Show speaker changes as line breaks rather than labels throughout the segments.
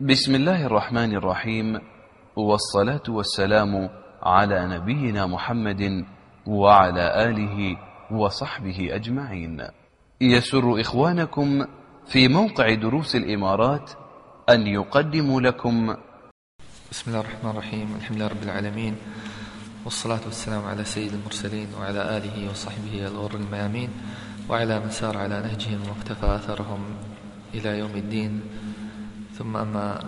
بسم الله الرحمن الرحيم والصلاة والسلام على نبينا محمد وعلى آله وصحبه أجمعين. يسر إخوانكم في موقع دروس الإمارات أن يقدموا لكم.
بسم الله الرحمن الرحيم الحمد لله رب العالمين والصلاة والسلام على سيد المرسلين وعلى آله وصحبه الغر الميامين وعلى من سار على نهجهم واقتفى أثرهم إلى يوم الدين. ثم أما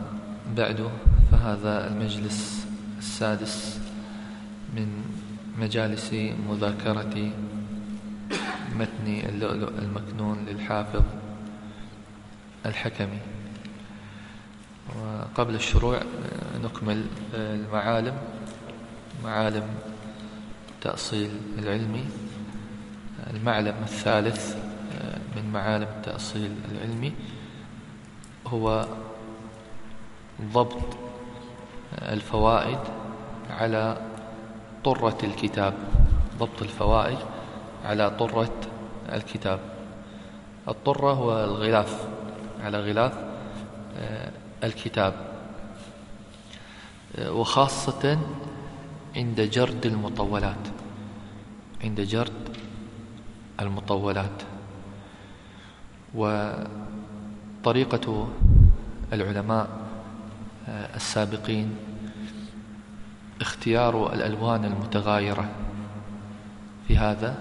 بعد فهذا المجلس السادس من مجالس مذاكرة متن اللؤلؤ المكنون للحافظ الحكمي. وقبل الشروع نكمل المعالم معالم تأصيل العلمي. المعلم الثالث من معالم التأصيل العلمي هو ضبط الفوائد على طرة الكتاب. ضبط الفوائد على طرة الكتاب. الطرة هو الغلاف. على غلاف آه، الكتاب. آه، وخاصة عند جرد المطولات. عند جرد المطولات. وطريقة العلماء السابقين اختيار الألوان المتغايرة. في هذا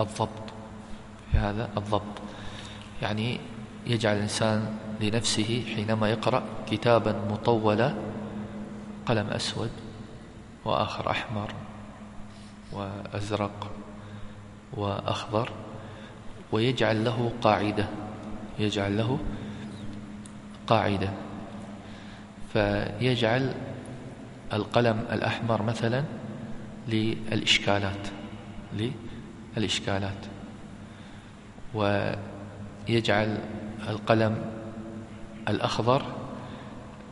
الضبط في هذا الضبط. يعني يجعل الإنسان لنفسه حينما يقرأ كتابا مطولا قلم أسود وآخر أحمر وأزرق وأخضر ويجعل له قاعدة يجعل له قاعدة. فيجعل القلم الأحمر مثلا للإشكالات للإشكالات. ويجعل القلم الأخضر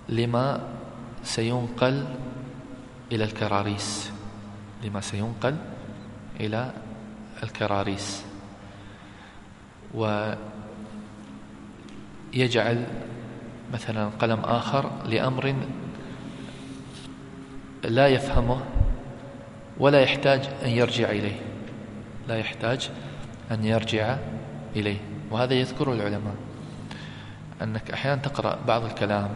لما سينقل إلى الكراريس لما سينقل إلى الكراريس. ويجعل مثلا قلم آخر لأمر لا يفهمه ولا يحتاج أن يرجع إليه. لا يحتاج أن يرجع إليه. وهذا يذكره العلماء أنك أحيانا تقرأ بعض الكلام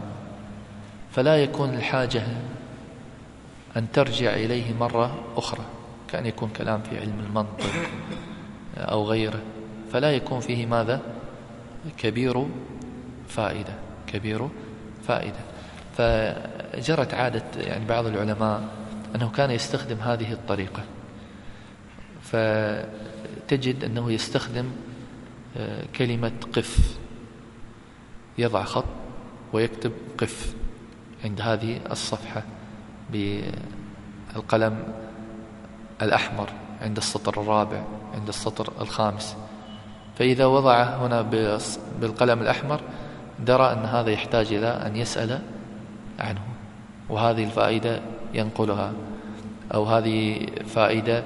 فلا يكون الحاجة أن ترجع إليه مرة أخرى كأن يكون كلام في علم المنطق أو غيره فلا يكون فيه ماذا؟ كبير فائدة. كبير فائدة. فجرت عادة يعني بعض العلماء أنه كان يستخدم هذه الطريقة. فتجد أنه يستخدم آه، كلمة قف. يضع خط ويكتب قف عند هذه الصفحة بالقلم الأحمر عند السطر الرابع عند السطر الخامس. فإذا وضع هنا بالقلم الأحمر درى أن هذا يحتاج إلى أن يسأل عنه وهذه الفائدة ينقلها أو هذه فائدة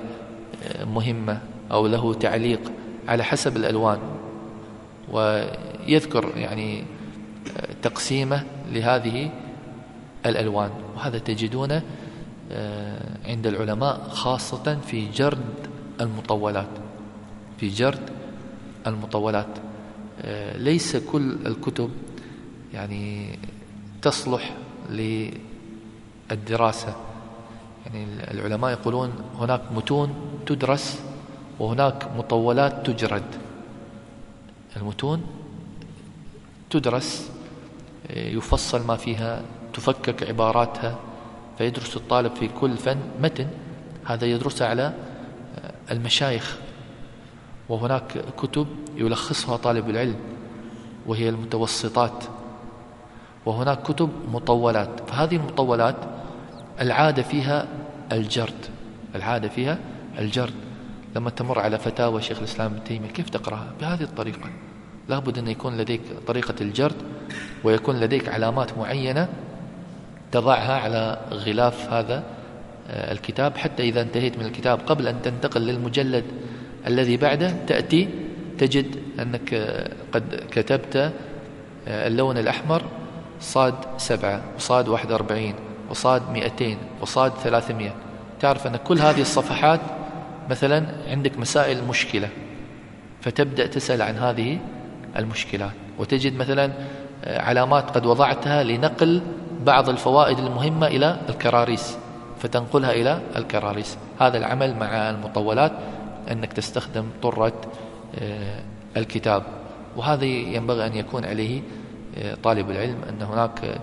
مهمة أو له تعليق على حسب الألوان. ويذكر يعني تقسيمه لهذه الألوان. وهذا تجدونه آه، عند العلماء خاصة في جرد المطولات. في جرد المطولات. ليس كل الكتب يعني تصلح للدراسة. يعني العلماء يقولون هناك متون تدرس وهناك مطولات تجرد. المتون تدرس يفصل ما فيها تفكك عباراتها فيدرس الطالب في كل فن متن. هذا يدرسه على المشايخ. وهناك كتب يلخصها طالب العلم وهي المتوسطات. وهناك كتب مطولات. فهذه المطولات العادة فيها الجرد العادة فيها الجرد. لما تمر على فتاوى شيخ الإسلام ابن تيمية كيف تقرأها؟ بهذه الطريقة. لابد أن يكون لديك طريقة الجرد ويكون لديك علامات معينة تضعها على غلاف هذا آه، الكتاب. حتى إذا انتهيت من الكتاب قبل أن تنتقل للمجلد الذي بعده تأتي تجد أنك قد كتبت آه، اللون الأحمر صاد سبعة وصاد واحد وأربعين وصاد مئتين وصاد ثلاثمية. تعرف أن كل هذه الصفحات مثلا عندك مسائل مشكلة فتبدأ تسأل عن هذه المشكلات. وتجد مثلا آه، علامات قد وضعتها لنقل بعض الفوائد المهمة إلى الكراريس فتنقلها إلى الكراريس. هذا العمل مع المطولات. أنك تستخدم طرة آه، الكتاب. وهذا ينبغي أن يكون عليه آه، طالب العلم أن هناك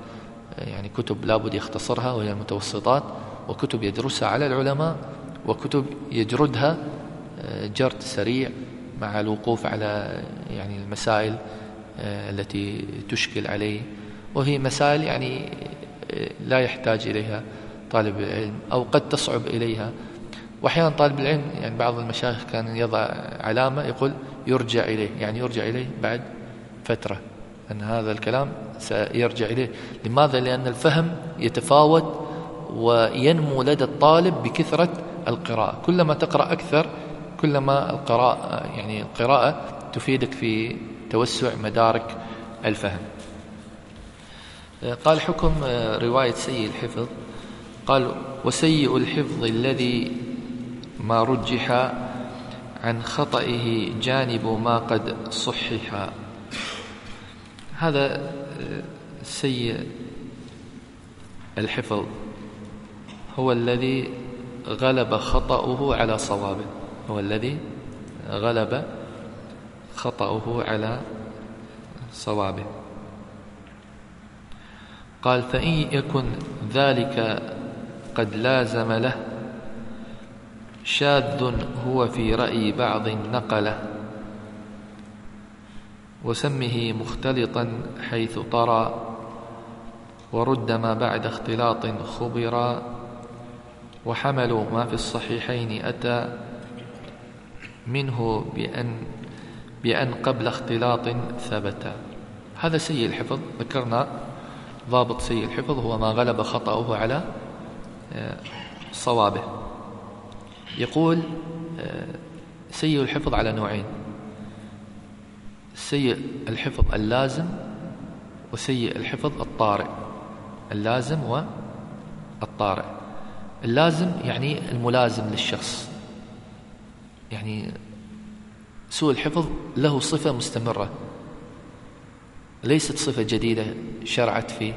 يعني كتب لابد يختصرها وهي المتوسطات وكتب يدرسها على العلماء وكتب يجردها جرد سريع مع الوقوف على يعني المسائل آه، التي تشكل عليه. وهي مسائل يعني آه، لا يحتاج إليها طالب العلم أو قد تصعب إليها. وأحيانا طالب العلم يعني بعض المشايخ كان يضع علامة يقول يرجع إليه يعني يرجع إليه بعد فترة. أن هذا الكلام سيرجع إليه. لماذا؟ لأن الفهم يتفاوت وينمو لدى الطالب بكثرة القراءة. كلما تقرأ أكثر كلما القراءة يعني القراءة تفيدك في توسع مدارك الفهم. قال حكم رواية سيء الحفظ. قال وسيء الحفظ الذي ما رجح عن خطئه جانب ما قد صحح. هذا سيء الحفظ. هو الذي غلب خطأه على صوابه. هو الذي غلب خطأه على صوابه. قال فإن يكن ذلك قد لازم له شاذ هو في رأي بعض نقله وسمه مختلطا حيث طرى. ورد ما بعد اختلاط خبرا. وحملوا ما في الصحيحين أتى منه بأن بأن قبل اختلاط ثبت. هذا سيء الحفظ. ذكرنا ضابط سيء الحفظ هو ما غلب خطأه على آه، صوابه. يقول آه، سيء الحفظ على نوعين. سيء الحفظ اللازم وسيء الحفظ الطارئ. اللازم والطارئ اللازم يعني الملازم للشخص. يعني سوء الحفظ له صفة مستمرة. ليست صفة جديدة شرعت فيه.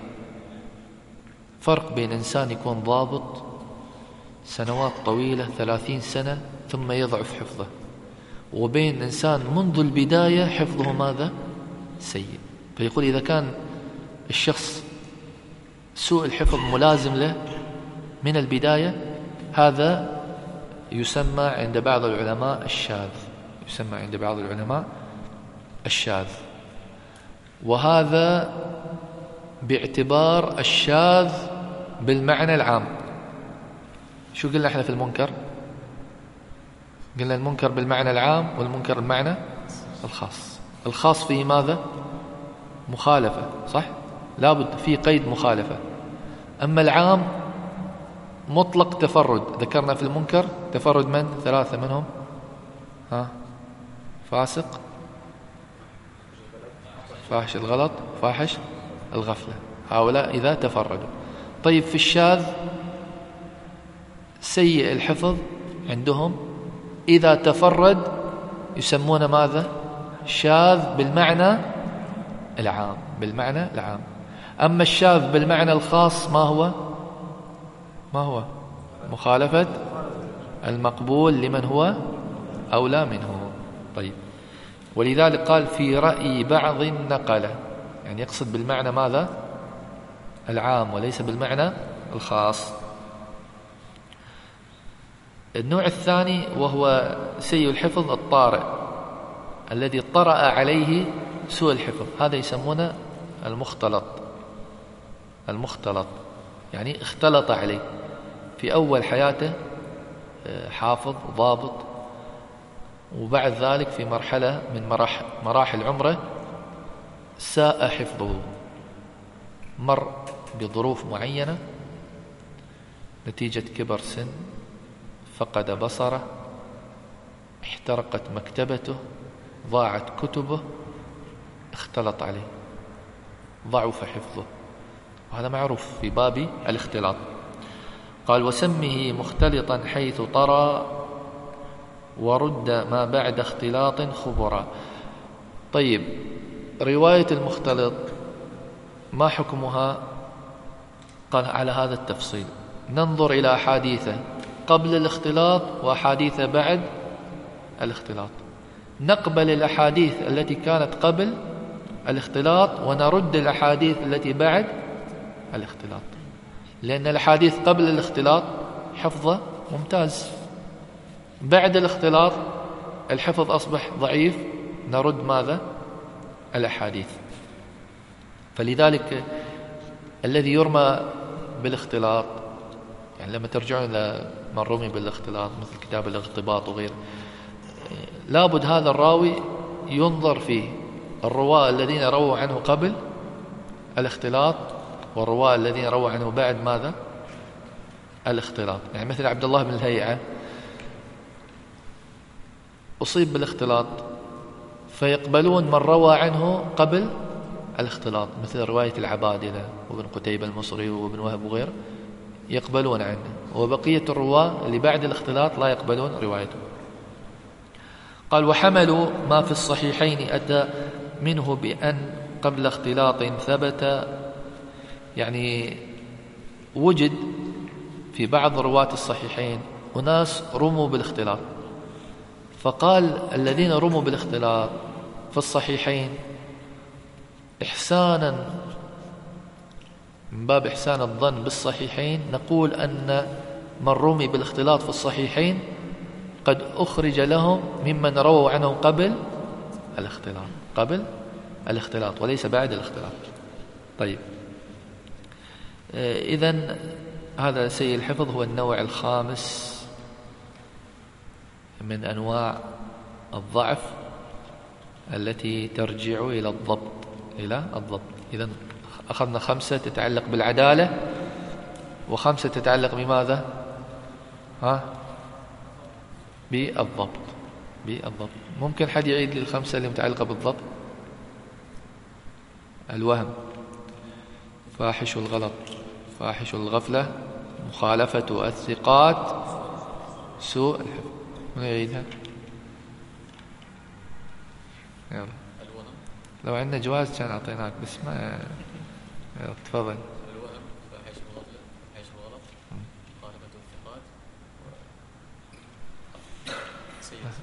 فرق بين إنسان يكون ضابط سنوات طويلة ثلاثين سنة ثم يضعف حفظه. وبين إنسان منذ البداية حفظه ماذا؟ سيء. فيقول إذا كان الشخص سوء الحفظ ملازم له من البداية هذا يسمى عند بعض العلماء الشاذ. يسمى عند بعض العلماء الشاذ. وهذا باعتبار الشاذ بالمعنى العام. شو قلنا إحنا في المنكر؟ قلنا المنكر بالمعنى العام والمنكر بالمعنى الخاص. الخاص فيه ماذا؟ مخالفة صح؟ لابد في قيد مخالفة. أما العام مطلق تفرد. ذكرنا في المنكر تفرد من؟ ثلاثة منهم. ها؟ فاسق. فاحش الغلط فاحش الغفلة. هؤلاء إذا تفردوا. طيب في الشاذ سيء الحفظ عندهم. إذا تفرد يسمون ماذا؟ شاذ بالمعنى العام بالمعنى العام. أما الشاذ بالمعنى الخاص ما هو؟ ما هو؟ مخالفة المقبول لمن هو أولى منه. طيب. ولذلك قال في رأي بعض نقله يعني يقصد بالمعنى ماذا؟ العام وليس بالمعنى الخاص. النوع الثاني وهو سيء الحفظ الطارئ الذي طرأ عليه سوء الحفظ. هذا يسمونه المختلط. المختلط يعني اختلط عليه. في أول حياته آه، حافظ ضابط وبعد ذلك في مرحلة من مراحل عمره ساء حفظه. مر بظروف معينة نتيجة كبر سن فقد بصره احترقت مكتبته ضاعت كتبه اختلط عليه. ضعف حفظه. هذا معروف في باب الاختلاط. قال وسمه مختلطا حيث طرى ورد ما بعد اختلاط خبرا. طيب رواية المختلط ما حكمها؟ قال على هذا التفصيل. ننظر إلى أحاديثه. قبل الاختلاط وأحاديثه بعد الاختلاط. نقبل الأحاديث التي كانت قبل الاختلاط ونرد الأحاديث التي بعد الاختلاط. لأن الأحاديث قبل الاختلاط حفظه ممتاز. بعد الاختلاط الحفظ أصبح ضعيف. نرد ماذا؟ الأحاديث. فلذلك الذي يرمى بالاختلاط يعني لما ترجعون إلى من رمي بالاختلاط مثل كتاب الاغتباط وغيره. لابد هذا الراوي ينظر فيه الرواة الذين رووا عنه قبل الاختلاط والرواة الذين رووا عنه بعد ماذا؟ الاختلاط. يعني مثل عبد الله بن الهيعة أصيب بالاختلاط فيقبلون من روى عنه قبل الاختلاط مثل رواية العبادلة وابن قتيبة المصري وابن وهب وغيره يقبلون عنه. وبقية الرواة اللي بعد الاختلاط لا يقبلون روايته. قال وحملوا ما في الصحيحين أتى منه بأن قبل اختلاط ثبت يعني وجد في بعض رواة الصحيحين أناس رموا بالاختلاط. فقال الذين رموا بالاختلاط في الصحيحين إحسانا من باب إحسان الظن بالصحيحين نقول أن من رمي بالاختلاط في الصحيحين قد أخرج لهم ممن رووا عنه قبل الاختلاط قبل الاختلاط وليس بعد الاختلاط. طيب. إذا هذا سيء الحفظ هو النوع الخامس من أنواع الضعف التي ترجع إلى الضبط إلى الضبط. إذا أخذنا خمسة تتعلق بالعدالة وخمسة تتعلق بماذا؟ ها؟ بالضبط بالضبط. ممكن حد يعيد لي الخمسة اللي متعلقة بالضبط؟ الوهم. فاحش الغلط فاحش الغفلة مخالفة الثقات سوء الحفظ. من يعيدها؟ يلا. لو عندنا جواز كان أعطيناك بس ما يلا تفضل.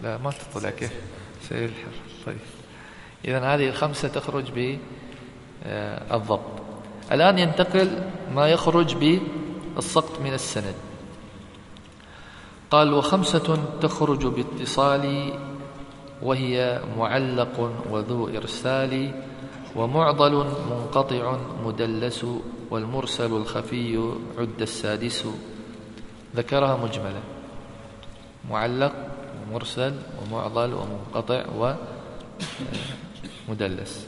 لا ما تطلع كيف؟ سير الحر. طيب. إذا هذه الخمسة تخرج بالضبط الآن ينتقل ما يخرج بالسقط من السند. قال وخمسة تخرج باتصال وهي معلق وذو إرسال ومعضل منقطع مدلس والمرسل الخفي عد السادس. ذكرها مجملة معلق ومرسل ومعضل ومنقطع ومدلس.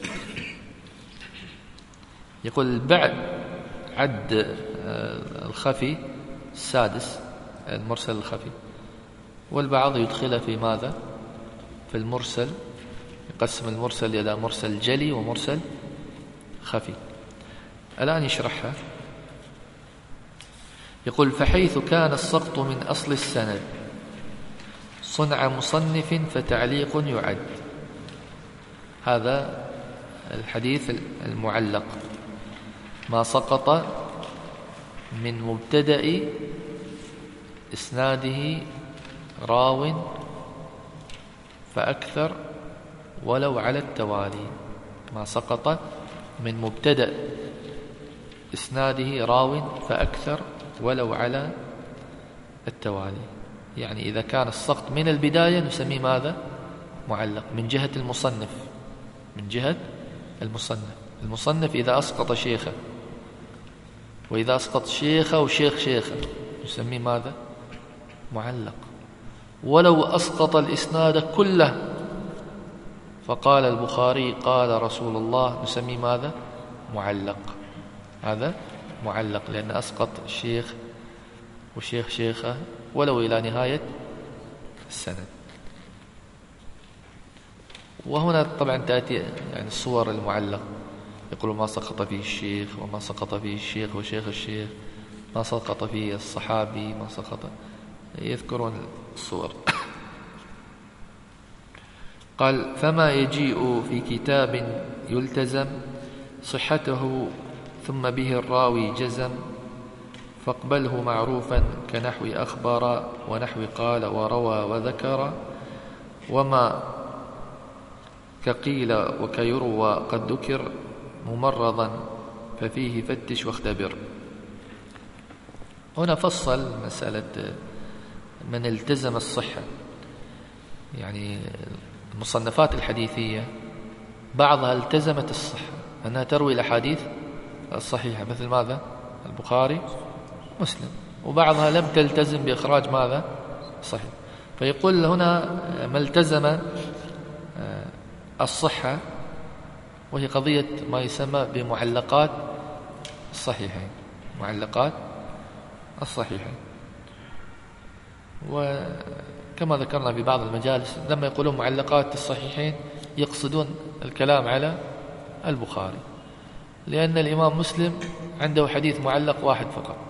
يقول بعد عد آه، الخفي السادس المرسل الخفي. والبعض يدخله في ماذا؟ في المرسل يقسم المرسل إلى مرسل جلي ومرسل خفي. الآن يشرحها. يقول فحيث كان السقط من أصل السند صنع مصنف فتعليق يعد. هذا الحديث المعلق. ما سقط من مبتدأ إسناده راو فأكثر ولو على التوالي. ما سقط من مبتدأ إسناده راو فأكثر ولو على التوالي. يعني إذا كان السقط من البداية نسميه ماذا؟ معلق من جهة المصنف. من جهة المصنف. المصنف إذا أسقط شيخه. وإذا أسقط شيخه وشيخ شيخه نسميه ماذا؟ معلق. ولو أسقط الإسناد كله فقال البخاري قال رسول الله نسميه ماذا؟ معلق. هذا معلق لأن أسقط الشيخ وشيخ شيخه ولو إلى نهاية السند. وهنا طبعا تأتي يعني الصور المعلق يقول ما سقط فيه الشيخ وما سقط فيه الشيخ وشيخ الشيخ. ما سقط فيه الصحابي ما سقط. يذكرون الصور. قال فما يجيء في كتاب يلتزم صحته ثم به الراوي جزم. فاقبله معروفا كنحو أخبر ونحو قال وروى وذكر وما كقيل وكيروى قد ذكر ممرضا ففيه فتش واختبر. هنا فصل مسألة من التزم الصحة. يعني المصنفات الحديثية بعضها التزمت الصحة. أنها تروي الأحاديث الصحيحة. مثل ماذا؟ البخاري. مسلم. وبعضها لم تلتزم بإخراج ماذا؟ صحيح. فيقول هنا ما التزم آه، الصحة وهي قضية ما يسمى بمعلقات الصحيحين. معلقات الصحيحين. وكما ذكرنا في بعض المجالس لما يقولون معلقات الصحيحين يقصدون الكلام على البخاري. لأن الإمام مسلم عنده حديث معلق واحد فقط.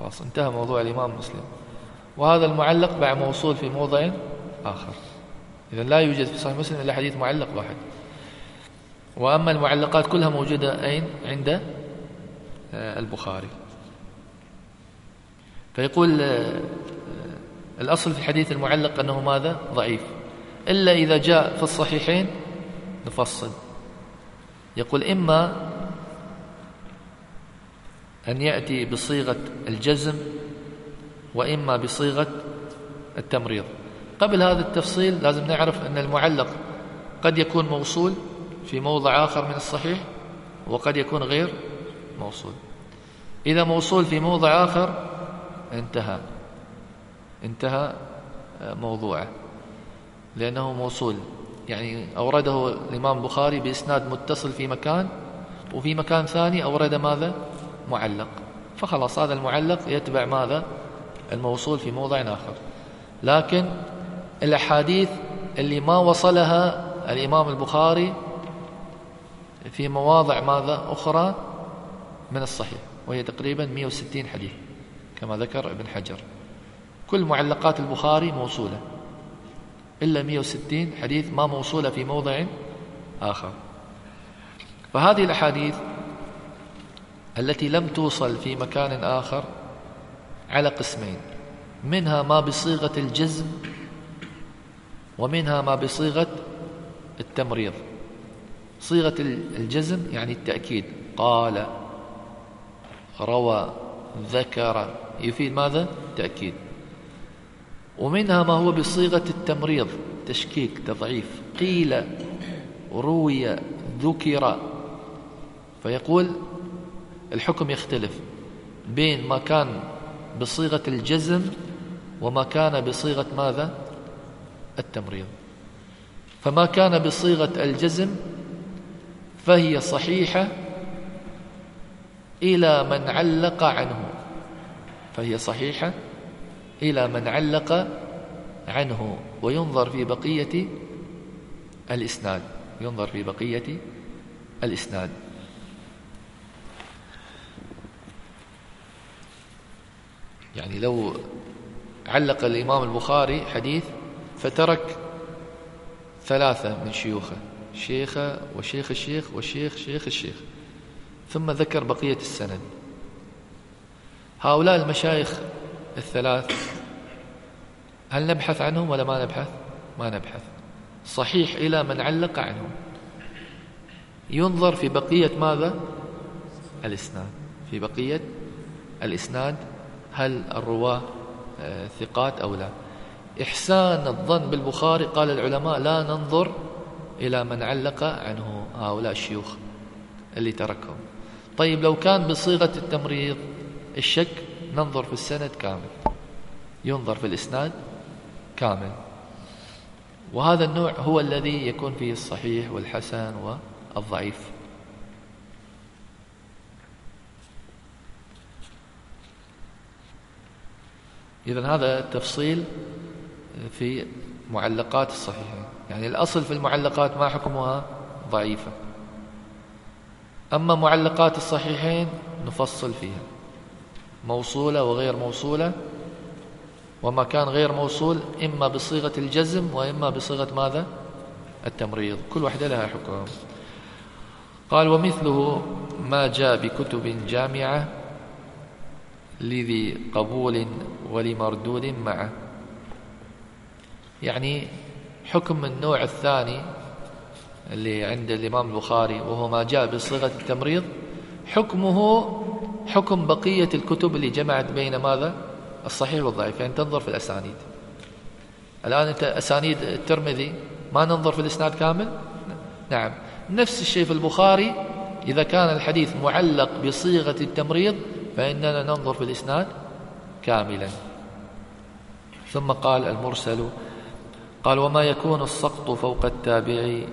خلاص انتهى موضوع الإمام مسلم. وهذا المعلق بعد موصول في موضع آخر. إذا لا يوجد في صحيح مسلم إلا حديث معلق واحد. وأما المعلقات كلها موجودة أين؟ عند آه، البخاري. فيقول آه، الأصل في الحديث المعلق أنه ماذا؟ ضعيف. إلا إذا جاء في الصحيحين نفصل. يقول إما أن يأتي بصيغة الجزم وإما بصيغة التمريض. قبل هذا التفصيل لازم نعرف أن المعلق قد يكون موصول في موضع آخر من الصحيح وقد يكون غير موصول. إذا موصول في موضع آخر انتهى انتهى موضوعه لأنه موصول. يعني أورده الإمام البخاري بإسناد متصل في مكان وفي مكان ثاني أورد ماذا؟ معلق. فخلاص هذا المعلق يتبع ماذا؟ الموصول في موضع آخر. لكن الأحاديث اللي ما وصلها الإمام البخاري في مواضع ماذا؟ أخرى من الصحيح وهي تقريبا 160 حديث كما ذكر ابن حجر. كل معلقات البخاري موصولة إلا 160 حديث ما موصولة في موضع آخر. فهذه الأحاديث التي لم توصل في مكان آخر على قسمين منها ما بصيغة الجزم ومنها ما بصيغة التمريض. صيغة الجزم يعني التأكيد. قال روى ذكر يفيد ماذا؟ تأكيد. ومنها ما هو بصيغة التمريض تشكيك تضعيف. قيل روي ذكر. فيقول الحكم يختلف بين ما كان بصيغة الجزم وما كان بصيغة ماذا؟ التمريض. فما كان بصيغة الجزم فهي صحيحة إلى من علق عنه. فهي صحيحة إلى من علق عنه. وينظر في بقية الإسناد. ينظر في بقية الإسناد. يعني لو علق الإمام البخاري حديث فترك ثلاثة من شيوخه شيخة وشيخ الشيخ وشيخ شيخ الشيخ ثم ذكر بقية السند. هؤلاء المشايخ الثلاث هل نبحث عنهم ولا ما نبحث؟ ما نبحث. صحيح إلى من علق عنهم. ينظر في بقية ماذا؟ الإسناد. في بقية الإسناد هل الرواة آه، ثقات أو لا؟ إحسان الظن بالبخاري قال العلماء لا ننظر إلى من علق عنه هؤلاء الشيوخ اللي تركهم. طيب لو كان بصيغة التمريض الشك ننظر في السند كامل. ينظر في الإسناد كامل. وهذا النوع هو الذي يكون فيه الصحيح والحسن والضعيف. إذا هذا التفصيل في معلقات الصحيحين. يعني الأصل في المعلقات ما حكمها ضعيفة. أما معلقات الصحيحين نفصل فيها. موصولة وغير موصولة. وما كان غير موصول إما بصيغة الجزم وإما بصيغة ماذا؟ التمريض. كل واحدة لها حكم قال ومثله ما جاء بكتب جامعة لذي قبول ولمردود معه. يعني حكم النوع الثاني اللي عند الإمام البخاري وهو ما جاء بصيغة التمريض حكمه حكم بقية الكتب اللي جمعت بين ماذا؟ الصحيح والضعيف. يعني تنظر في الأسانيد. الآن أنت أسانيد الترمذي ما ننظر في الإسناد كامل؟ نعم. نفس الشيء في البخاري إذا كان الحديث معلق بصيغة التمريض فإننا ننظر في الإسناد كاملا. ثم قال المرسل قال وما يكون السقط فوق التابع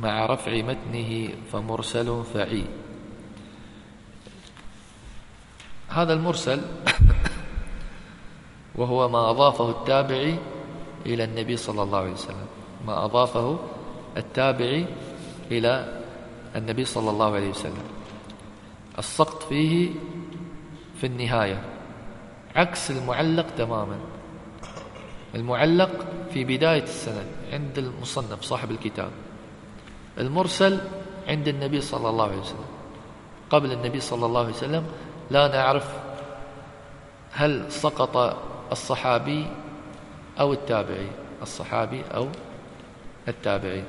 مع رفع متنه فمرسل فعي. هذا المرسل وهو ما أضافه التابعي إلى النبي صلى الله عليه وسلم. ما أضافه التابعي إلى النبي صلى الله عليه وسلم. السقط فيه في النهاية. عكس المعلق تماما. المعلق في بداية السند عند المصنف صاحب الكتاب. المرسل عند النبي صلى الله عليه وسلم. قبل النبي صلى الله عليه وسلم لا نعرف هل سقط الصحابي أو التابعي. الصحابي أو التابعي.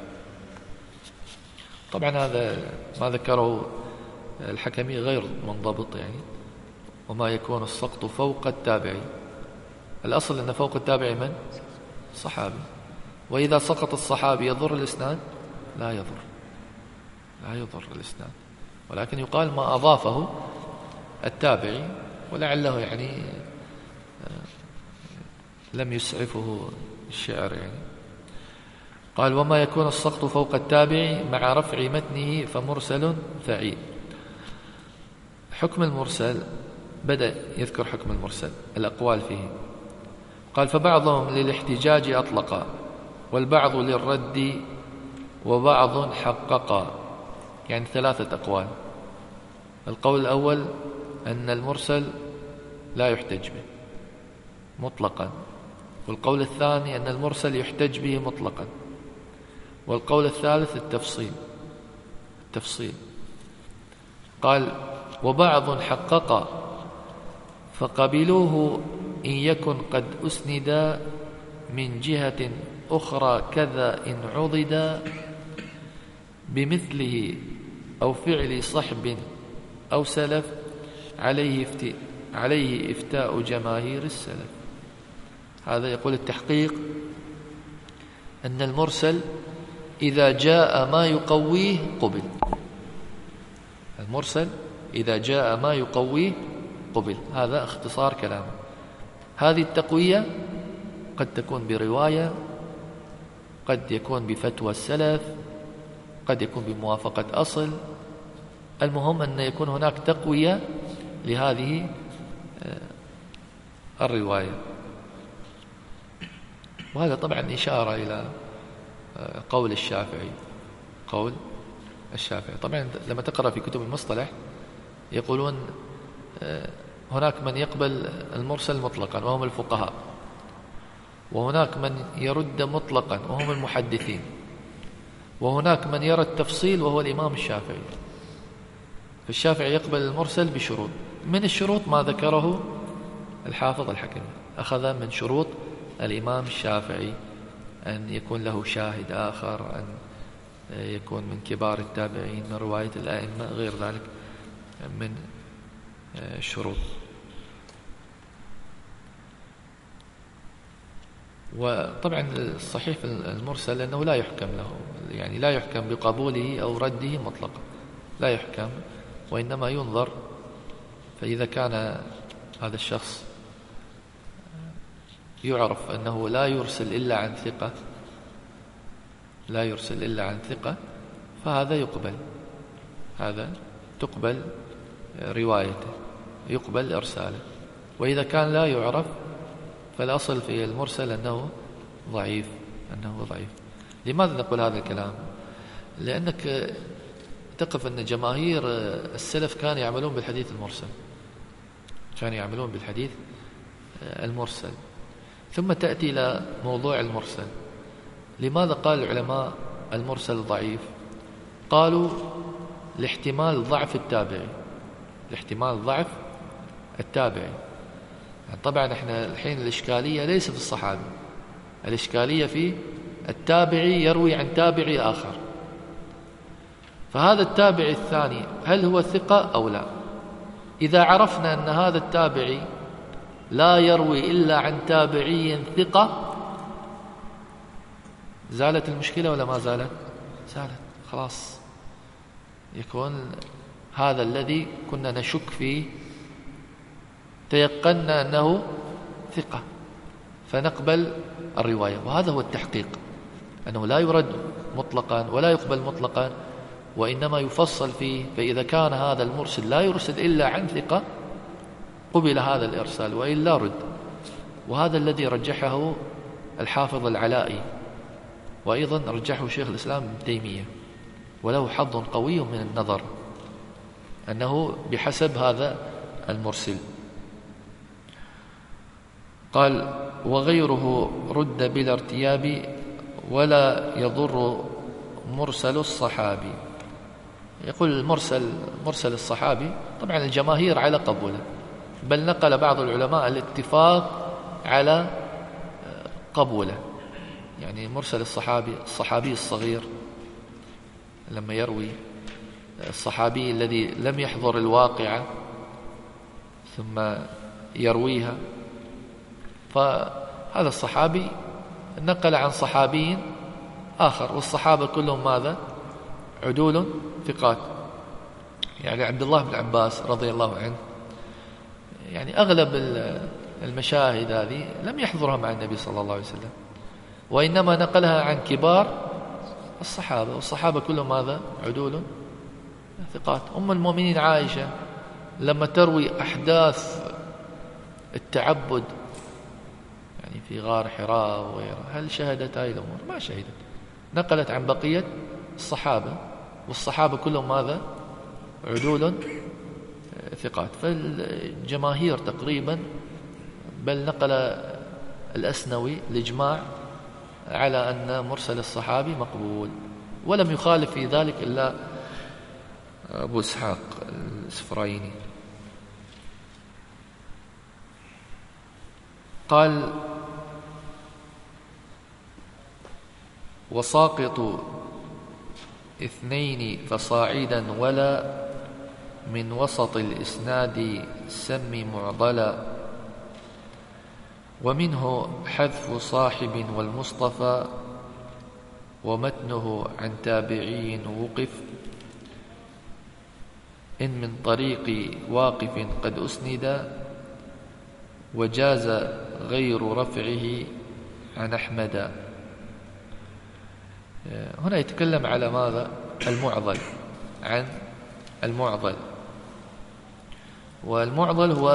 طبعا هذا ما ذكره الحكمي غير منضبط يعني وما يكون السقط فوق التابعي. الأصل أن فوق التابعي من؟ صحابي وإذا سقط الصحابي يضر الإسناد؟ لا يضر. لا يضر الإسناد. ولكن يقال ما أضافه التابعي ولعله يعني آه، لم يسعفه الشعر يعني. قال وما يكون السقط فوق التابع مع رفع متنه فمرسل فعيل حكم المرسل بدأ يذكر حكم المرسل الأقوال فيه. قال فبعضهم للاحتجاج أطلق والبعض للرد وبعض حقق. يعني ثلاثة أقوال. القول الأول أن المرسل لا يحتج به مطلقا. والقول الثاني أن المرسل يحتج به مطلقا. والقول الثالث التفصيل التفصيل. قال وبعض حقق فقبلوه إن يكن قد أسند من جهة أخرى كذا إن عضد بمثله أو فعل صحب أو سلف عليه افتاء عليه إفتاء جماهير السلف. هذا يقول التحقيق أن المرسل إذا جاء ما يقويه قبل. المرسل إذا جاء ما يقويه قبل. هذا اختصار كلامه. هذه التقوية قد تكون برواية قد يكون بفتوى السلف قد يكون بموافقة أصل. المهم أن يكون هناك تقوية لهذه آه، الرواية. وهذا طبعا إشارة إلى آه، قول الشافعي. قول الشافعي. طبعا لما تقرأ في كتب المصطلح يقولون آه، هناك من يقبل المرسل مطلقا وهم الفقهاء وهناك من يرد مطلقا وهم المحدثين وهناك من يرى التفصيل وهو الإمام الشافعي. فالشافعي يقبل المرسل بشروط. من الشروط ما ذكره الحافظ الحكم أخذ من شروط الإمام الشافعي أن يكون له شاهد آخر أن يكون من كبار التابعين من رواية الأئمة غير ذلك. من الشروط وطبعا الصحيح المرسل أنه لا يحكم له يعني لا يحكم بقبوله أو رده مطلقا. لا يحكم وإنما ينظر. فإذا كان هذا الشخص يعرف أنه لا يرسل إلا عن ثقة لا يرسل إلا عن ثقة فهذا يقبل. هذا تقبل روايته يقبل إرساله. وإذا كان لا يعرف فالأصل في المرسل أنه ضعيف أنه ضعيف. لماذا نقول هذا الكلام؟ لأنك تقف أن جماهير السلف كانوا يعملون بالحديث المرسل. كانوا يعملون بالحديث المرسل. ثم تأتي إلى موضوع المرسل. لماذا قال العلماء المرسل ضعيف؟ قالوا لاحتمال ضعف التابعي. لاحتمال ضعف التابعي يعني طبعا إحنا الحين الإشكالية ليس في الصحابي الإشكالية في التابعي يروي عن تابعي آخر. فهذا التابعي الثاني هل هو ثقة أو لا؟ إذا عرفنا أن هذا التابعي لا يروي إلا عن تابعي ثقة زالت المشكلة ولا ما زالت؟ زالت خلاص. يكون هذا الذي كنا نشك فيه. تيقنا أنه ثقة. فنقبل الرواية. وهذا هو التحقيق. أنه لا يرد مطلقا ولا يقبل مطلقا وإنما يفصل فيه. فإذا كان هذا المرسل لا يرسل إلا عن ثقة قبل هذا الإرسال وإلا رد. وهذا الذي رجحه الحافظ العلائي. وأيضا رجحه شيخ الإسلام ابن تيمية. وله حظ قوي من النظر. أنه بحسب هذا المرسل. قال وغيره رد بلا ارتياب ولا يضر مرسل الصحابي. يقول المرسل مرسل الصحابي طبعا الجماهير على قبوله بل نقل بعض العلماء الاتفاق على قبوله. يعني مرسل الصحابي الصحابي الصغير لما يروي الصحابي الذي لم يحضر الواقعة ثم يرويها. فهذا الصحابي نقل عن صحابي آخر والصحابة كلهم ماذا؟ عدول ثقات. يعني عبد الله بن عباس رضي الله عنه يعني أغلب المشاهد هذه لم يحضرها مع النبي صلى الله عليه وسلم وإنما نقلها عن كبار الصحابة والصحابة كلهم ماذا؟ عدول ثقات أم المؤمنين عائشة لما تروي أحداث التعبد يعني في غار حراء وغيرها هل شهدت هذه الأمور؟ ما شهدت. نقلت عن بقية الصحابة والصحابة كلهم ماذا؟ عدول ثقات. فالجماهير تقريبا بل نقل الأسنوي الإجماع على أن مرسل الصحابي مقبول ولم يخالف في ذلك إلا أبو إسحاق السفرايني. قال وساقط اثنين فصاعدا ولا من وسط الإسناد سم معضلا ومنه حذف صاحب والمصطفى ومتنه عن تابعي وقف. إن من طريق واقف قد أسند وجاز غير رفعه عن أحمد. هنا يتكلم على ماذا؟ المعضل عن المعضل. والمعضل هو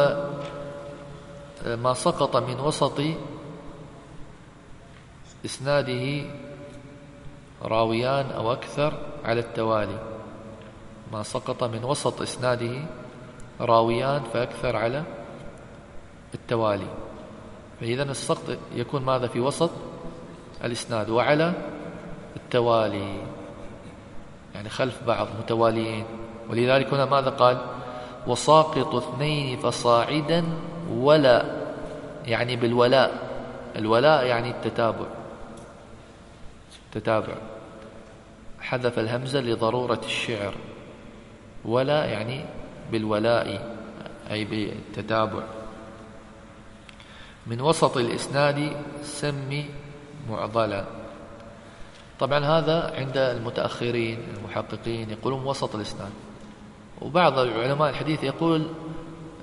ما سقط من وسط إسناده راويان أو أكثر على التوالي. ما سقط من وسط إسناده راويان فأكثر على التوالي. فإذا السقط يكون ماذا في وسط الإسناد؟ وعلى التوالي. يعني خلف بعض متواليين. ولذلك هنا ماذا قال؟ وساقط اثنين فصاعدا ولا يعني بالولاء. الولاء يعني التتابع. تتابع حذف الهمزة لضرورة الشعر. ولا يعني بالولاء أي بالتتابع. من وسط الإسناد سمي معضلا. طبعا هذا عند المتأخرين المحققين يقولون وسط الإسناد. وبعض علماء الحديث يقول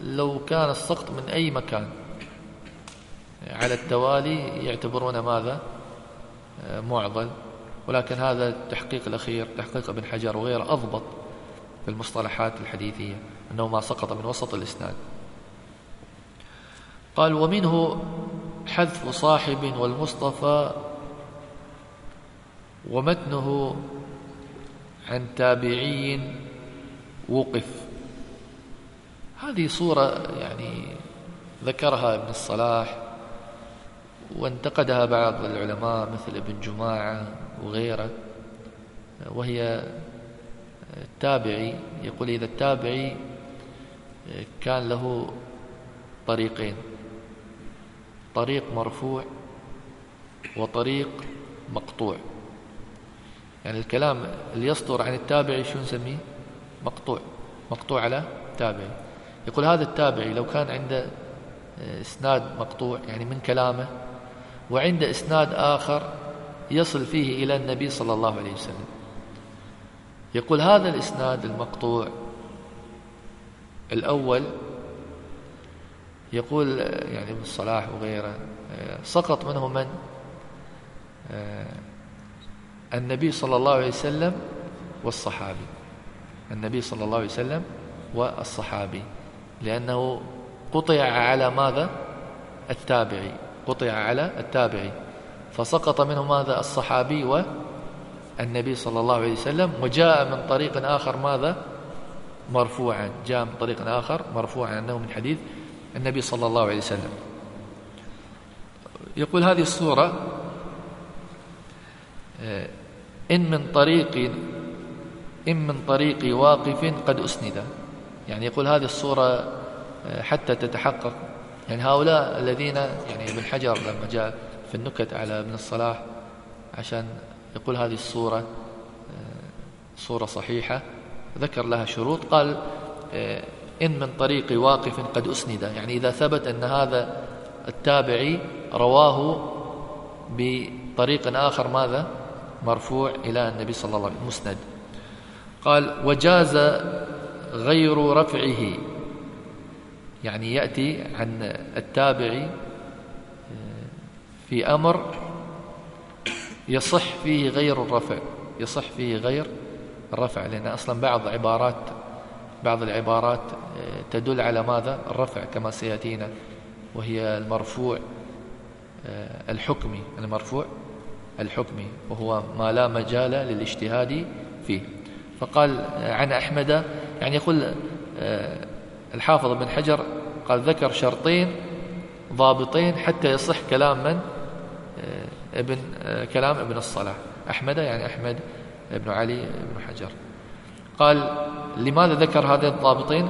لو كان السقط من أي مكان. على التوالي يعتبرون ماذا؟ معضل. ولكن هذا التحقيق الأخير تحقيق ابن حجر وغيره أضبط. في المصطلحات الحديثية أنه ما سقط من وسط الإسناد. قال ومنه حذف صاحب والمصطفى ومتنه عن تابعي وقف. هذه صورة يعني ذكرها ابن الصلاح وانتقدها بعض العلماء مثل ابن جماعة وغيره وهي التابعي يقول إذا التابعي كان له طريقين. طريق مرفوع وطريق مقطوع. يعني الكلام اللي يصدر عن التابعي شو نسميه؟ مقطوع. مقطوع على تابعي. يقول هذا التابعي لو كان عنده إسناد مقطوع يعني من كلامه وعنده إسناد آخر يصل فيه إلى النبي صلى الله عليه وسلم. يقول هذا الإسناد المقطوع. الأول يقول يعني ابن الصلاح وغيره سقط منه من؟ النبي صلى الله عليه وسلم والصحابي. النبي صلى الله عليه وسلم والصحابي. لأنه قطع على ماذا؟ التابعي. قطع على التابعي. فسقط منه ماذا؟ الصحابي والنبي صلى الله عليه وسلم وجاء من طريق آخر ماذا؟ مرفوعا. جاء من طريق آخر مرفوعا أنه من حديث النبي صلى الله عليه وسلم. يقول هذه الصورة آه، إن من طريق إن من طريق واقف قد أسند. يعني يقول هذه الصورة آه، حتى تتحقق. يعني هؤلاء الذين يعني ابن حجر لما جاء في النكت على ابن الصلاح عشان يقول هذه الصورة آه، صورة صحيحة ذكر لها شروط قال آه، إن من طريق واقف قد أسند. يعني إذا ثبت أن هذا التابعي رواه بطريق آخر ماذا؟ مرفوع إلى النبي صلى الله عليه وسلم مسند. قال وجاز غير رفعه. يعني يأتي عن التابعي آه، في أمر يصح فيه غير الرفع يصح فيه غير الرفع لأن أصلا بعض عبارات بعض العبارات آه، تدل على ماذا؟ الرفع كما سيأتينا وهي المرفوع آه، الحكمي المرفوع الحكمي وهو ما لا مجال للاجتهاد فيه. فقال عن أحمد يعني يقول الحافظ بن حجر قال ذكر شرطين ضابطين حتى يصح كلام من؟ آه، ابن آه، كلام ابن الصلاح. أحمد يعني أحمد بن علي بن حجر. قال لماذا ذكر هذين الضابطين؟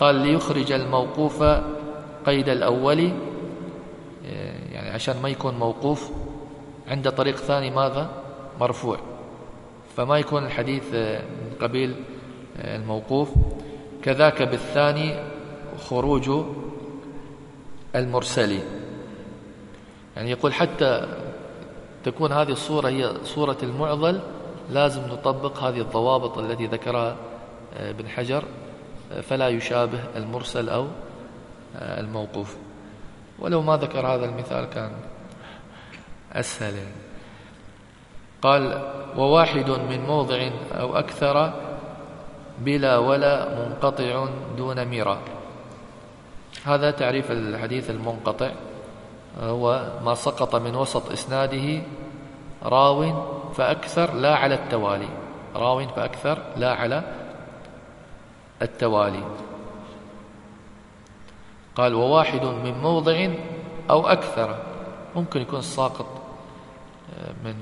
قال ليخرج الموقوف قيد الأول آه، يعني عشان ما يكون موقوف عند طريق ثاني ماذا؟ مرفوع. فما يكون الحديث من قبيل الموقوف. كذاك بالثاني خروج المرسلين. يعني يقول حتى تكون هذه الصورة هي صورة المعضل لازم نطبق هذه الضوابط التي ذكرها آه، ابن حجر آه، فلا يشابه المرسل أو آه، الموقوف. ولو ما ذكر هذا المثال كان أسهل. قال وواحد من موضع أو أكثر بلا ولا منقطع دون ميرا هذا تعريف الحديث المنقطع. هو ما سقط من وسط إسناده راو فأكثر لا على التوالي. راو فأكثر لا على التوالي. قال وواحد من موضع أو أكثر. ممكن يكون ساقط من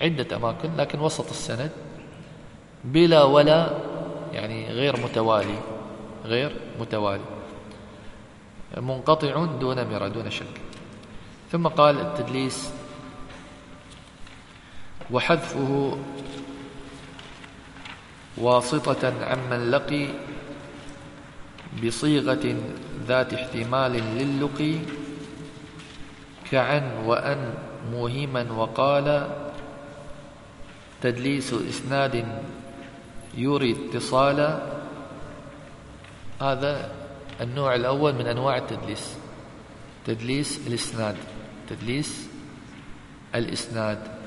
عدة أماكن لكن وسط السند بلا ولا يعني غير متوالي غير متوالي. منقطع دون مرة دون شك. ثم قال التدليس وحذفه واسطة عمن لقي بصيغة ذات احتمال للقي كعن وأن موهما وقال تدليس إسناد يري اتصال. هذا النوع الأول من أنواع التدليس. تدليس الإسناد. تدليس الإسناد.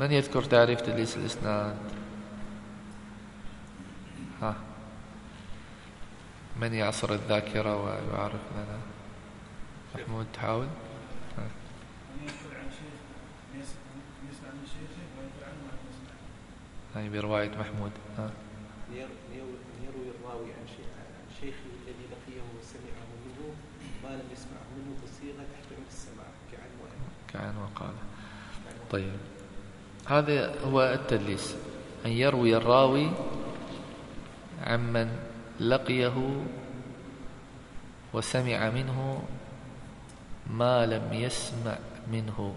من يذكر تعريف تدليس الإسناد؟ ها. من يعصر الذاكرة ويعرف لنا محمود تحاول. هاي برواية محمود. ها
يروي الراوي عن شيخه الذي لقيه وسمعه منه ما لم يسمعه منه بصيغة تحتمل السماع كعن
كعن وقال طيب. هذا هو التدليس. أن يروي الراوي عمن لقيه وسمع منه ما لم يسمع منه.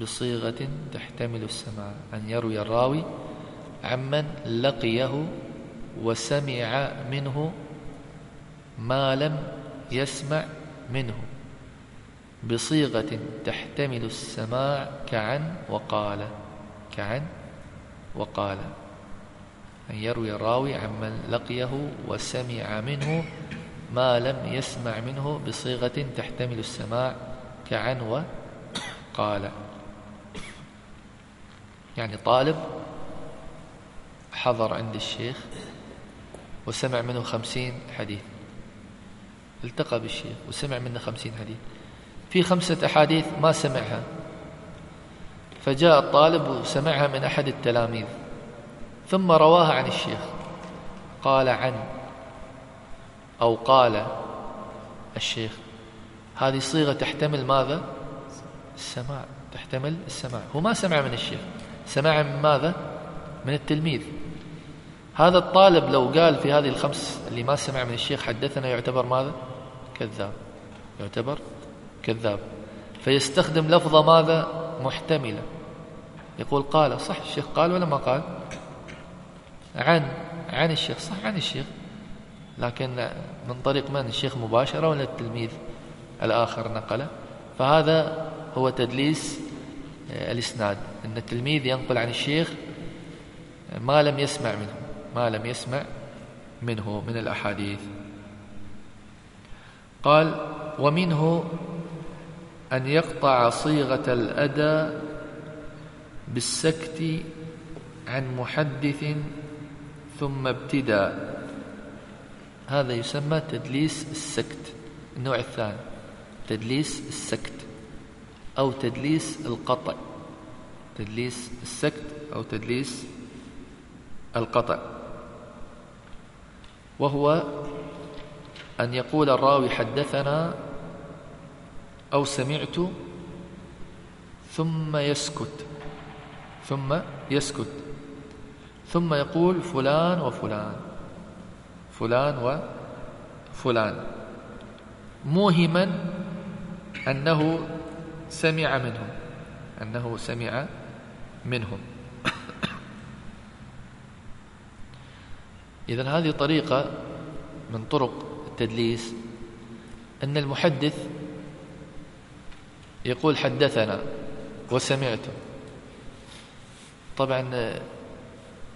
بصيغة تحتمل السماع. أن يروي الراوي عمن لقيه وسمع منه ما لم يسمع منه. بصيغة تحتمل السماع كعن وقال. كعن وقال. أن يروي الراوي عمن لقيه وسمع منه ما لم يسمع منه بصيغة تحتمل السماع كعن وقال. يعني طالب حضر عند الشيخ وسمع منه خمسين حديث. التقى بالشيخ وسمع منه خمسين حديث. في خمسة أحاديث ما سمعها. فجاء الطالب وسمعها من أحد التلاميذ. ثم رواها عن الشيخ. قال عن أو قال الشيخ هذه صيغة تحتمل ماذا؟ السماع. تحتمل السماع. هو ما سمع من الشيخ. سمع من ماذا؟ من التلميذ. هذا الطالب لو قال في هذه الخمس اللي ما سمع من الشيخ حدثنا يعتبر ماذا؟ كذاب. يعتبر كذاب. فيستخدم لفظة ماذا؟ محتملة يقول قال صح الشيخ قال ولا ما قال؟ عن عن الشيخ صح عن الشيخ. لكن من طريق من؟ الشيخ مباشرة ولا التلميذ الآخر نقله؟ فهذا هو تدليس آه، الإسناد. أن التلميذ ينقل عن الشيخ ما لم يسمع منه ما لم يسمع منه من الأحاديث. قال ومنه أن يقطع صيغة الأدى بالسكت عن محدث ثم ابتدى. هذا يسمى تدليس السكت النوع الثاني تدليس السكت أو تدليس القطع. تدليس السكت أو تدليس القطع. وهو أن يقول الراوي حدثنا أو سمعت ثم يسكت ثم يسكت ثم يقول فلان وفلان فلان وفلان. موهما أنه سمع منهم أنه سمع منهم. إذن هذه طريقة من طرق التدليس أن المحدث يقول حدثنا وسمعت. طبعا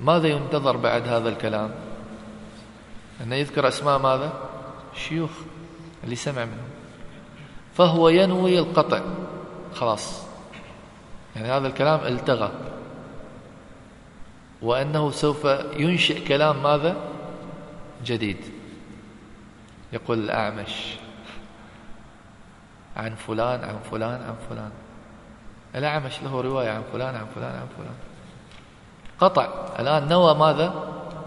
ماذا ينتظر بعد هذا الكلام؟ أنه يذكر أسماء ماذا؟ شيوخ اللي سمع منهم. فهو ينوي القطع. خلاص. يعني هذا الكلام التغى. وأنه سوف ينشئ كلام ماذا؟ جديد. يقول الأعمش. عن فلان عن فلان عن فلان. الأعمش له رواية عن فلان عن فلان عن فلان. قطع. الآن نوى ماذا؟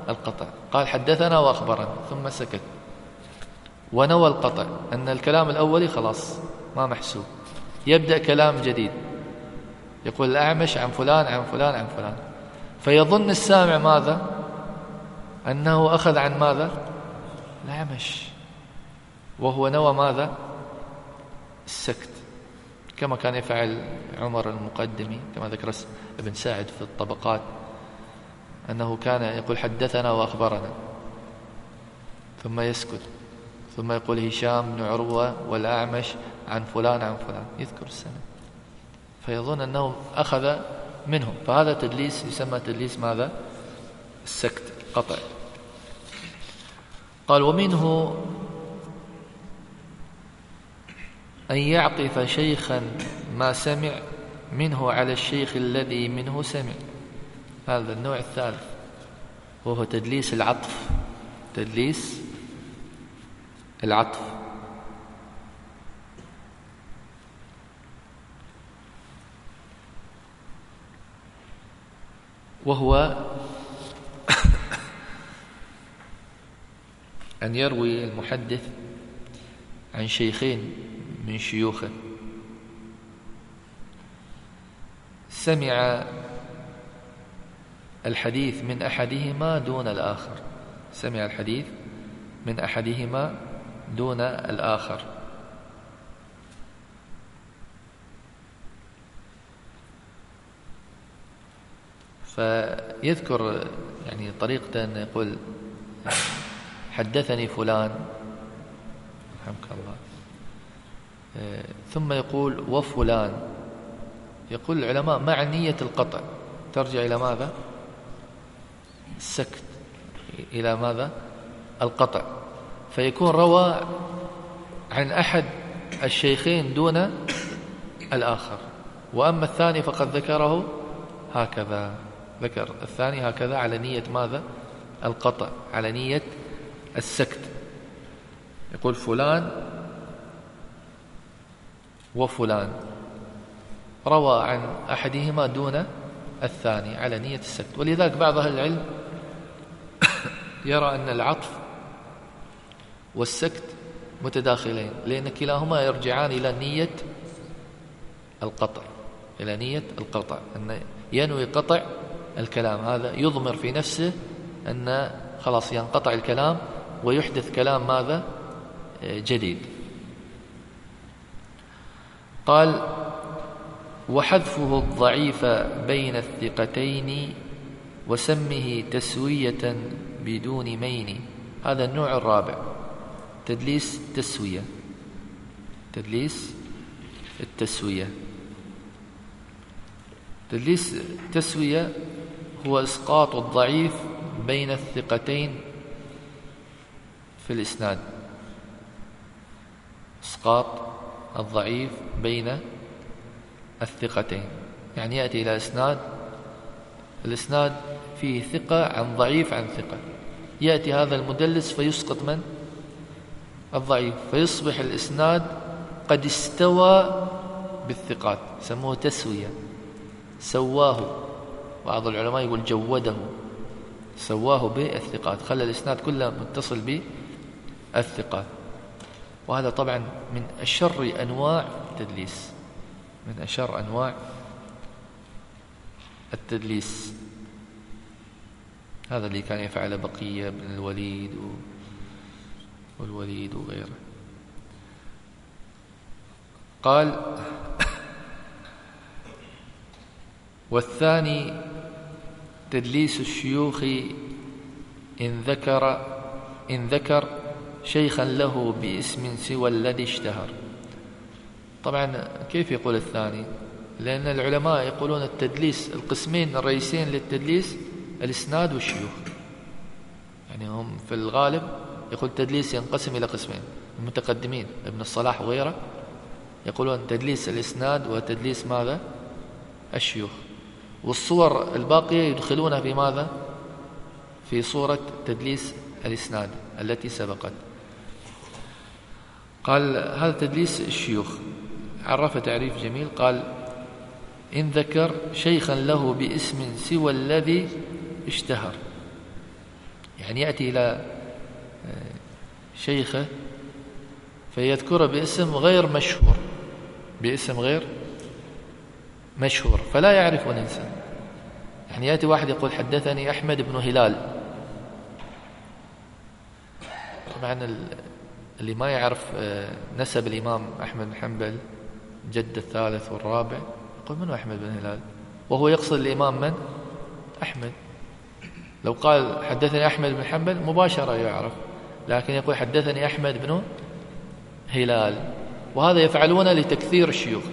القطع. قال حدثنا وأخبرنا. ثم سكت. ونوى القطع. أن الكلام الأولي خلاص ما محسوب. يبدأ كلام جديد. يقول الأعمش عن فلان عن فلان عن فلان. فيظن السامع ماذا؟ أنه أخذ عن ماذا؟ الأعمش وهو نوى ماذا؟ السكت كما كان يفعل عمر المقدمي كما ذكر ابن سعد في الطبقات أنه كان يقول حدثنا وأخبرنا ثم يسكت ثم يقول هشام بن عروة والأعمش عن فلان عن فلان يذكر السنة. فيظن أنه أخذ منهم. فهذا تدليس يسمى تدليس ماذا؟ السكت قطع. قال ومنه أن يعطف شيخا ما سمع منه على الشيخ الذي منه سمع. هذا النوع الثالث وهو تدليس العطف. تدليس العطف. وهو أن يروي المحدث عن شيخين. من شيوخه. سمع الحديث من أحدهما دون الآخر. سمع الحديث من أحدهما دون الآخر. فيذكر يعني طريقة أن يقول حدثني فلان رحمك الله. ثم يقول وفلان. يقول العلماء مع نية القطع. ترجع إلى ماذا؟ السكت. إلى ماذا؟ القطع. فيكون روى عن أحد الشيخين دون الآخر. وأما الثاني فقد ذكره هكذا. ذكر الثاني هكذا على نية ماذا؟ القطع. على نية السكت. يقول فلان وفلان. روى عن أحدهما دون الثاني على نية السكت ولذلك بعض أهل العلم يرى أن العطف والسكت متداخلين لأن كلاهما يرجعان إلى نية القطع إلى نية القطع أن ينوي قطع الكلام. هذا يضمر في نفسه أن خلاص ينقطع الكلام ويحدث كلام ماذا؟ جديد. قال وحذفه الضعيف بين الثقتين وسمه تسوية بدون مين. هذا النوع الرابع. تدليس تسوية. تدليس التسوية. تدليس تسوية هو إسقاط الضعيف بين الثقتين في الإسناد. إسقاط الضعيف بين الثقتين. يعني يأتي إلى إسناد الإسناد فيه ثقة عن ضعيف عن ثقة. يأتي هذا المدلس فيسقط من؟ الضعيف. فيصبح الإسناد قد استوى بالثقات سموه تسوية. سواه. بعض العلماء يقول جوده. سواه بالثقات. خلى الإسناد كله متصل بالثقات. وهذا طبعا من أشر أنواع التدليس من أشر أنواع التدليس هذا اللي كان يفعل بقية بن الوليد. والوليد وغيره قال والثاني تدليس الشيوخ إن ذكر إن ذكر شيخا له باسم سوى الذي اشتهر. طبعا كيف يقول الثاني؟ لأن العلماء يقولون التدليس القسمين الرئيسين للتدليس الإسناد والشيوخ. يعني هم في الغالب يقول التدليس ينقسم إلى قسمين. المتقدمين ابن الصلاح وغيره يقولون تدليس الإسناد وتدليس ماذا؟ الشيوخ. والصور الباقية يدخلونها في ماذا؟ في صورة تدليس الإسناد التي سبقت. قال هذا تدليس الشيوخ. عرف تعريف جميل قال إن ذكر شيخا له باسم سوى الذي اشتهر. يعني يأتي إلى آه، شيخه فيذكره باسم غير مشهور. باسم غير مشهور فلا يعرف الإنسان. يعني يأتي واحد يقول حدثني أحمد بن هلال. طبعا اللي ما يعرف آه، نسب الإمام أحمد بن حنبل جد الثالث والرابع يقول من أحمد بن هلال؟ وهو يقصد الإمام من؟ أحمد. لو قال حدثني أحمد بن حنبل مباشرة يعرف لكن يقول حدثني أحمد بن هلال. وهذا يفعلونه لتكثير الشيوخ.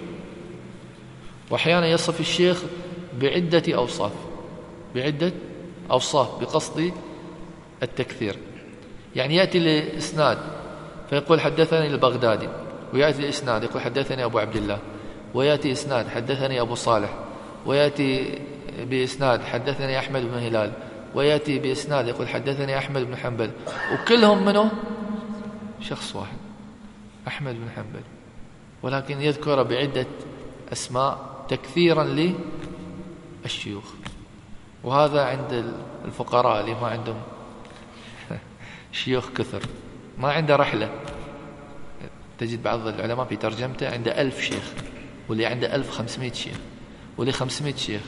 وأحيانا يصف الشيخ بعدة أوصاف. بعدة أوصاف بقصد التكثير. يعني يأتي لإسناد فيقول حدثني البغدادي ويأتي الإسناد يقول حدثني أبو عبد الله ويأتي إسناد حدثني أبو صالح ويأتي بإسناد حدثني أحمد بن هلال ويأتي بإسناد يقول حدثني أحمد بن حنبل وكلهم منه شخص واحد أحمد بن حنبل. ولكن يذكر بعدة أسماء تكثيرا للشيوخ. وهذا عند الفقراء اللي ما عندهم شيوخ كثر. ما عنده رحلة. تجد بعض العلماء في ترجمته عنده ألف شيخ واللي عنده ألف خمسمائة شيخ واللي خمسمائة شيخ.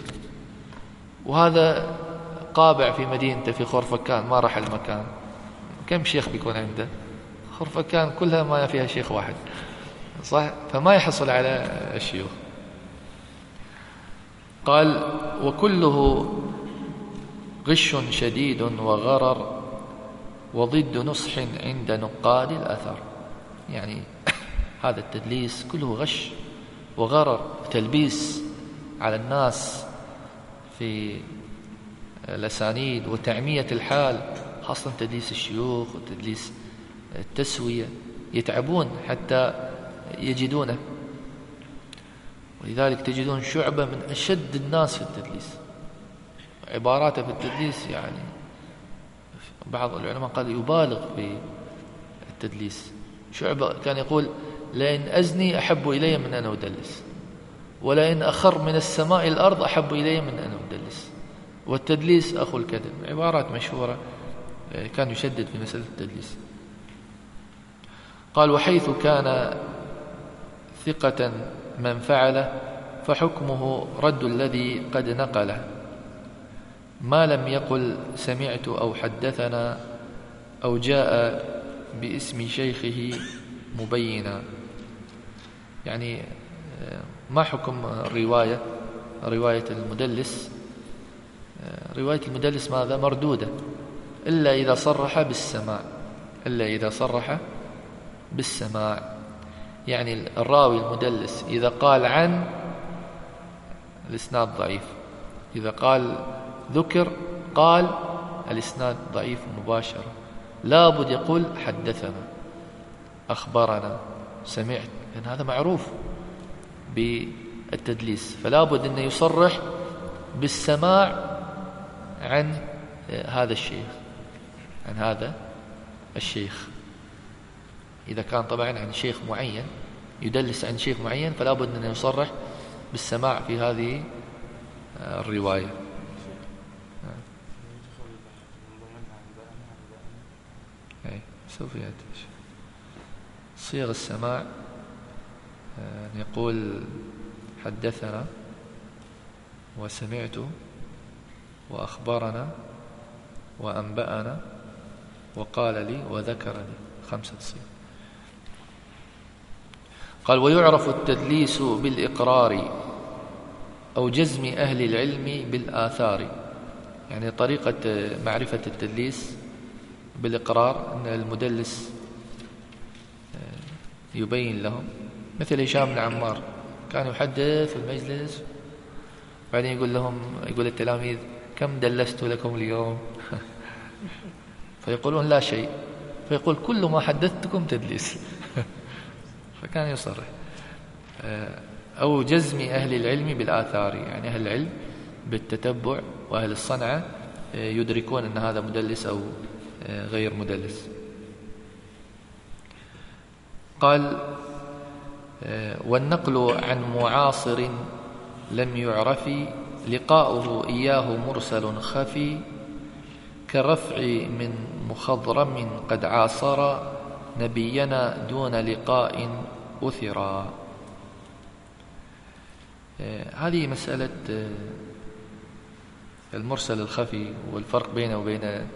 وهذا قابع في مدينته في خرفكان ما راح المكان. كم شيخ بيكون عنده؟ خرفكان كلها ما فيها شيخ واحد. صح؟ فما يحصل على الشيوخ. قال وكله غش شديد وغرر وضد نصح عند نقاد الأثر. يعني هذا التدليس كله غش وغرر وتلبيس على الناس في الأسانيد وتعمية الحال خاصة تدليس الشيوخ وتدليس التسوية. يتعبون حتى يجدونه. ولذلك تجدون شعبة من أشد الناس في التدليس. عباراته في التدليس يعني بعض العلماء قال يبالغ في التدليس شعبة كان يقول لئن أزني أحب إلي من أن أدلس ولئن أخر من السماء الأرض أحب إلي من أن أدلس. والتدليس أخو الكذب عبارات مشهورة كان يشدد في مسألة التدليس. قال وحيث كان ثقة من فعله فحكمه رد الذي قد نقله. ما لم يقل سمعت أو حدثنا أو جاء باسم شيخه مبينا. يعني ما حكم الرواية؟ رواية المدلس. رواية المدلس ماذا؟ مردودة. إلا إذا صرح بالسماع. إلا إذا صرح بالسماع. يعني الراوي المدلس إذا قال عن الإسناد ضعيف. إذا قال ذكر قال الإسناد ضعيف مباشرة لابد يقول حدثنا أخبرنا سمعت لأن هذا معروف بالتدليس. فلا بد أنه يصرح بالسماع عن هذا الشيخ عن هذا الشيخ. إذا كان طبعا عن شيخ معين يدلس عن شيخ معين فلا بد أن يصرح بالسماع في هذه الرواية. سوف يأتي صيغ السماع أن يقول حدثنا وسمعت وأخبرنا وأنبأنا وقال لي وذكرني. خمسة صيغ. قال ويعرف التدليس بالإقرار أو جزم أهل العلم بالآثار. يعني طريقة معرفة التدليس بالإقرار أن المدلس آه، يبين لهم. مثل هشام بن عمار كان يحدث في المجلس بعدين يقول لهم يقول التلاميذ كم دلست لكم اليوم؟ فيقولون لا شيء. فيقول كل ما حدثتكم تدليس. فكان يصرح. آه، أو جزم أهل العلم بالآثار. يعني أهل العلم بالتتبع وأهل الصنعة آه، يدركون أن هذا مدلس أو غير مدلس. قال والنقل عن معاصر لم يعرف لقاؤه إياه مرسل خفي كرفع من مخضرم قد عاصر نبينا دون لقاء أثرا هذه مسألة المرسل الخفي والفرق بينه وبين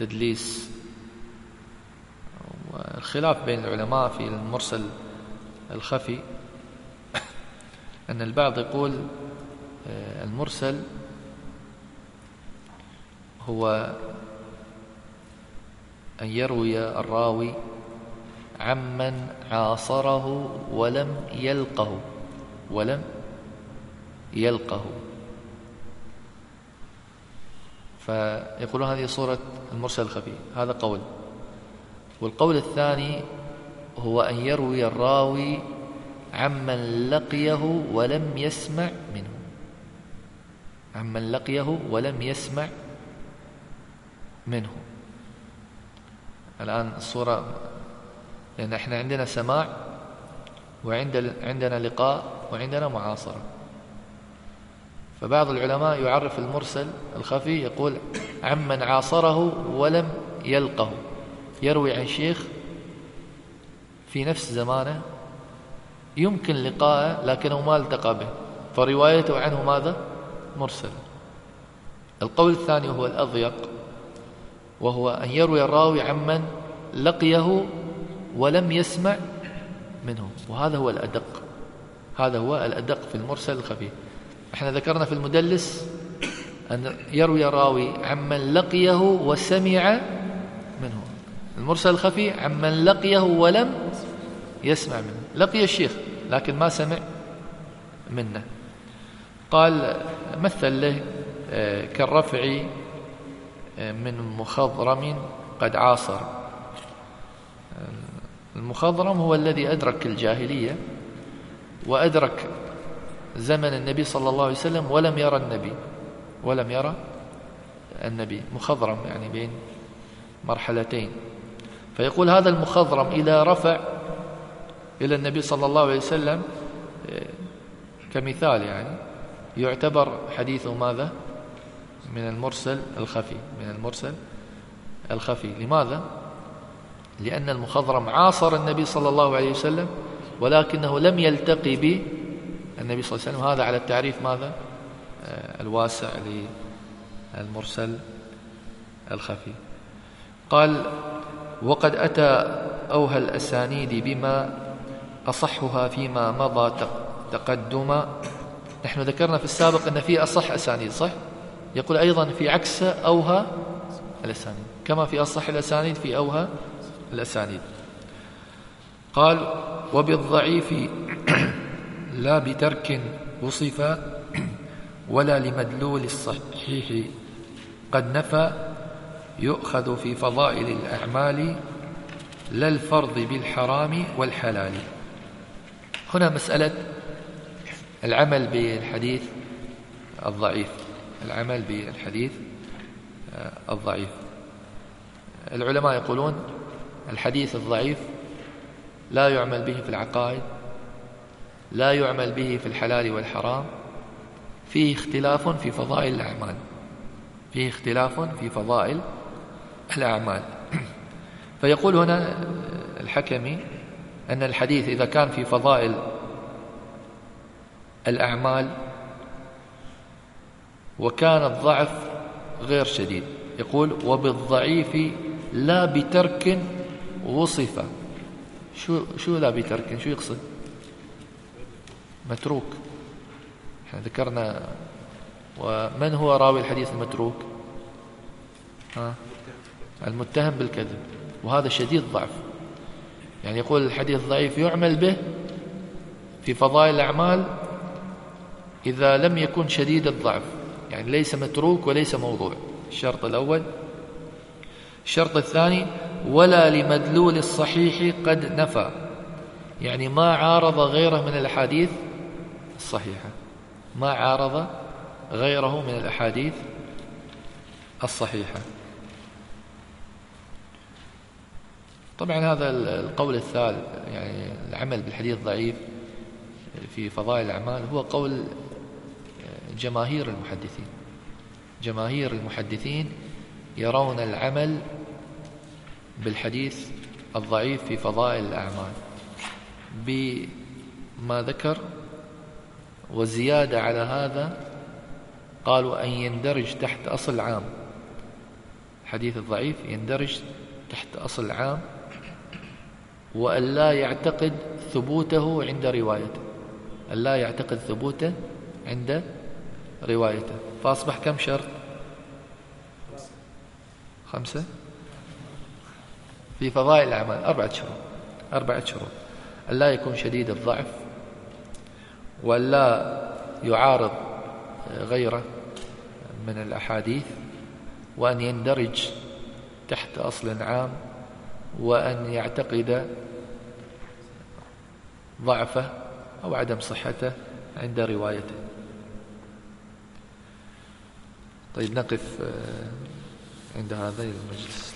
آه، التدليس. والخلاف بين العلماء في المرسل الخفي أن البعض يقول المرسل هو أن يروي الراوي عمن عاصره ولم يلقه ولم يلقه. فيقولون هذه صورة المرسل الخفي هذا قول. والقول الثاني هو أن يروي الراوي عمن لقيه ولم يسمع منه. عمن لقيه ولم يسمع منه. الآن الصورة لأن إحنا عندنا سماع وعندنا لقاء وعندنا معاصرة. فبعض العلماء يعرف المرسل الخفي يقول عمن عاصره ولم يلقه. يروي عن شيخ في نفس زمانه يمكن لقاءه لكنه ما التقى به. فروايته عنه ماذا؟ مرسل. القول الثاني هو الأضيق وهو أن يروي الراوي عمن لقيه ولم يسمع منه. وهذا هو الأدق هذا هو الأدق في المرسل الخفي. إحنا ذكرنا في المدلس أن يروي راوي عمن لقيه وسمع منه. المرسل الخفي عمن لقيه ولم يسمع منه. لقي الشيخ لكن ما سمع منه. قال مثل له آه، كالرفع آه، من مخضرم قد عاصر. المخضرم هو الذي أدرك الجاهلية وأدرك زمن النبي صلى الله عليه وسلم ولم يرى النبي ولم يرى النبي مخضرم يعني بين مرحلتين. فيقول هذا المخضرم إذا رفع إلى النبي صلى الله عليه وسلم آه، كمثال يعني. يعتبر حديثه ماذا؟ من المرسل الخفي من المرسل الخفي. لماذا؟ لأن المخضرم عاصر النبي صلى الله عليه وسلم ولكنه لم يلتقي به النبي صلى الله عليه وسلم. هذا على التعريف ماذا؟ آه، الواسع للمرسل الخفي. قال وقد أتى أوهى الأسانيد بما أصحها فيما مضى تقدما نحن ذكرنا في السابق أن في أصح أسانيد صح؟ يقول أيضا في عكس أوهى الأسانيد كما في أصح الأسانيد في أوهى الأسانيد. قال وبالضعيف لا بترك وصف ولا لمدلول الصحيح. قد نفى يؤخذ في فضائل الأعمال لا الفرض بالحرام والحلال. هنا مسألة العمل بالحديث الضعيف. العمل بالحديث الضعيف. العلماء يقولون الحديث الضعيف لا يعمل به في العقائد. لا يعمل به في الحلال والحرام فيه اختلاف في فضائل الأعمال. فيه اختلاف في فضائل الأعمال. فيقول هنا الحكمي أن الحديث إذا كان في فضائل الأعمال وكان الضعف غير شديد. يقول وبالضعيف لا بترك وصف. شو شو لا بترك؟ شو يقصد؟ متروك. إحنا ذكرنا. ومن هو راوي الحديث المتروك؟ ها؟ المتهم بالكذب. وهذا شديد ضعف. يعني يقول الحديث ضعيف يعمل به في فضائل الأعمال إذا لم يكن شديد الضعف. يعني ليس متروك وليس موضوع. الشرط الأول. الشرط الثاني ولا لمدلول الصحيح قد نفى. يعني ما عارض غيره من الأحاديث الصحيحة ما عارض غيره من الأحاديث الصحيحة. طبعا هذا القول الثالث يعني العمل بالحديث ضعيف في فضائل الأعمال هو قول جماهير المحدثين. جماهير المحدثين يرون العمل بالحديث الضعيف في فضائل الأعمال. بما ذكر وزيادة على هذا قالوا أن يندرج تحت أصل عام. الحديث الضعيف يندرج تحت أصل عام وأن لا يعتقد ثبوته عند روايته. أن لا يعتقد ثبوته عند روايته. فأصبح كم شرط؟ خمسة. في فضائل الأعمال أربعة شروط. أربعة شروط. أن لا يكون شديد الضعف. وأن لا يعارض غيره من الأحاديث وأن يندرج تحت أصل عام وأن يعتقد ضعفه أو عدم صحته عند روايته. طيب نقف آه، عند هذا المجلس.